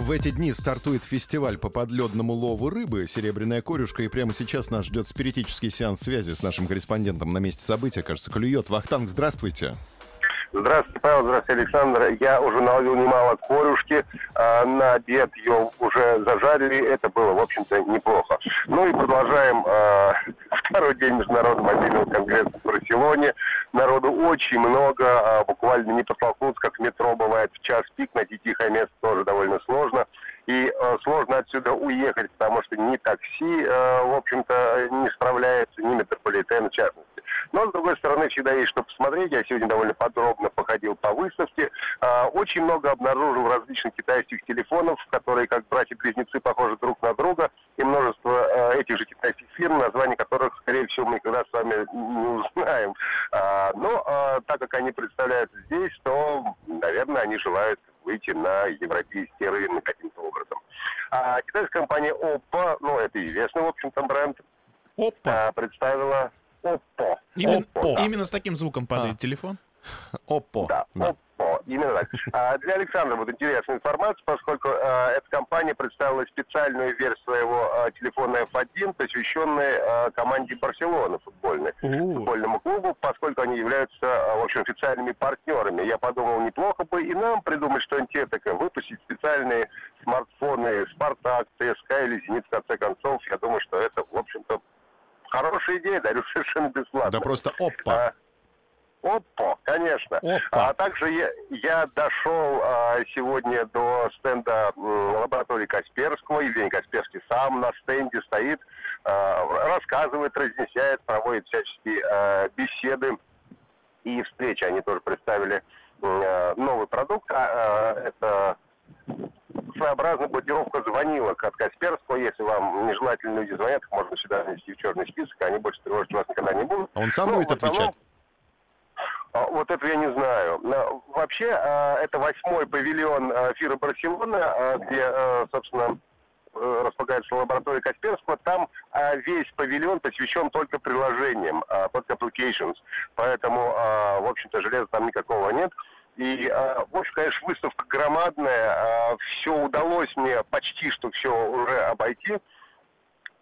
В эти дни стартует фестиваль по подледному лову рыбы «Серебряная корюшка», и прямо сейчас нас ждет спиритический сеанс связи с нашим корреспондентом на месте события, кажется, клюет. Вахтанг, здравствуйте. Здравствуйте, Павел, здравствуйте, Александр. Я уже наловил немало корюшки. А, на обед ее уже зажарили. Это было, в общем-то, неплохо. Ну и продолжаем а, второй день Международного мобильного конгресса в Барселоне. Народу очень много. А, буквально не постолкнуться, как метро бывает в час пик. Найти тихое место. Э, сложно отсюда уехать, потому что ни такси, э, в общем-то, не справляется, ни метрополитен в частности. Но, с другой стороны, всегда есть что посмотреть. Я сегодня довольно подробно походил по выставке. Э, очень много обнаружил различных китайских телефонов, которые, как братья-близнецы, похожи друг на друга. И множество этих же китайских фирм, названия которых, скорее всего, мы никогда с вами не узнаем. Но так как они представляются здесь, то, наверное, они желают выйти на европейский рынок. А китайская компания Oppo, ну, это известный, в общем-то, бренд, Опа! а, представила Oppo. Именно, Oppo. да. именно с таким звуком падает А. телефон. Опа! Да, Да. Oppo, именно так. А для Александра будет интересная информация, поскольку а, эта компания представила специальную версию своего а, телефона F1, посвященной а, команде Барселоны футбольной, У. футбольному клубу, поскольку они являются, а, в общем, официальными партнерами. Я подумал, неплохо бы и нам придумать что-нибудь такое, выпустить специальные смартфоны Спартак, ЦСКА или Зенит, в конце концов. Я думаю, что это, в общем-то, хорошая идея, дарю совершенно бесплатно. Да просто опа! А, Опа, конечно. Опа. А также я, я дошел а, сегодня до стенда м, лаборатории Касперского. Евгений Касперский сам на стенде стоит, а, рассказывает, разъясняет, проводит всяческие а, беседы и встречи. Они тоже представили а, новый продукт. А, а, это своеобразная блокировка звонилок от Касперского. Если вам нежелательно люди звонят, их можно всегда внести в черный список, они больше тревожить вас никогда не будут. А он сам Ну, будет отвечать? А, Вот это я не знаю. Вообще, а, это восьмой павильон а, Фира Барселона, где, собственно, э, располагается лаборатория Касперского. Там весь павильон посвящен только приложениям, только applications. Поэтому, в общем-то, железа там никакого нет. И, в общем, конечно, выставка громадная. Все удалось мне почти что все уже обойти.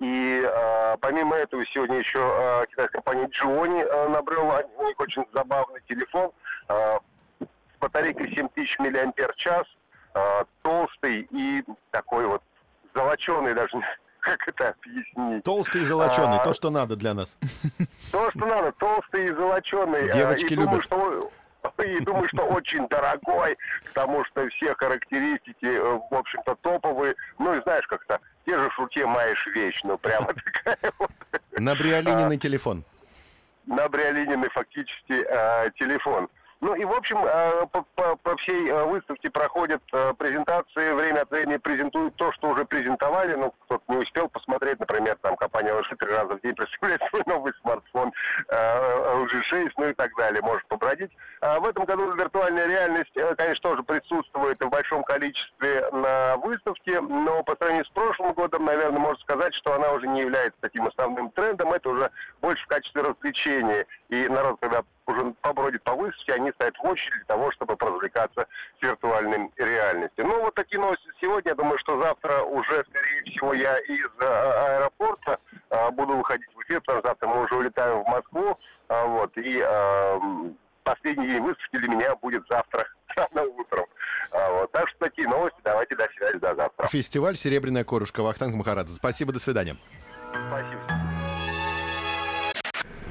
И э, помимо этого сегодня еще э, китайская компания Джиони э, набрела у них очень забавный телефон э, с батарейкой 7000 мАч, э, толстый и такой вот золоченый даже, как это объяснить. Толстый и золоченый, А. то, что надо для нас. То, что надо, толстый и золоченый. Девочки и думаю, любят. Что, и думаю, что очень дорогой, потому что все характеристики, э, в общем-то, топовые. Ну и знаешь, как-то те же шуте маешь вещь, ну прямо такая вот. На Бриолининый телефон. на Бриолининый фактически э, телефон. Ну и, в общем, э, по, по- по всей э, выставке проходят э, презентации, время от времени презентуют то, что уже презентовали, ну, кто-то не успел посмотреть, например, там компания LG три раза в день представляет свой новый смартфон э, LG 6, ну и так далее, может побродить. А в этом году виртуальная реальность, конечно, тоже присутствует в большом количестве на выставке, но по сравнению с прошлым годом, наверное, можно сказать, что она уже не является таким основным трендом, это уже больше в качестве развлечения. И народ, когда уже побродит по выставке, они стоят в очередь для того, чтобы поразвлекаться с виртуальной реальностью. Ну, вот такие новости сегодня. Я думаю, что завтра уже, скорее всего, я из э, аэропорта э, буду выходить в эфир, потому что завтра мы уже улетаем в Москву. А, вот, и последний день выставки для меня будет завтра рано утром. А, вот, так что такие новости. Давайте до связи до завтра. Фестиваль «Серебряная корюшка» Вахтанг Махарадзе. Спасибо, до свидания.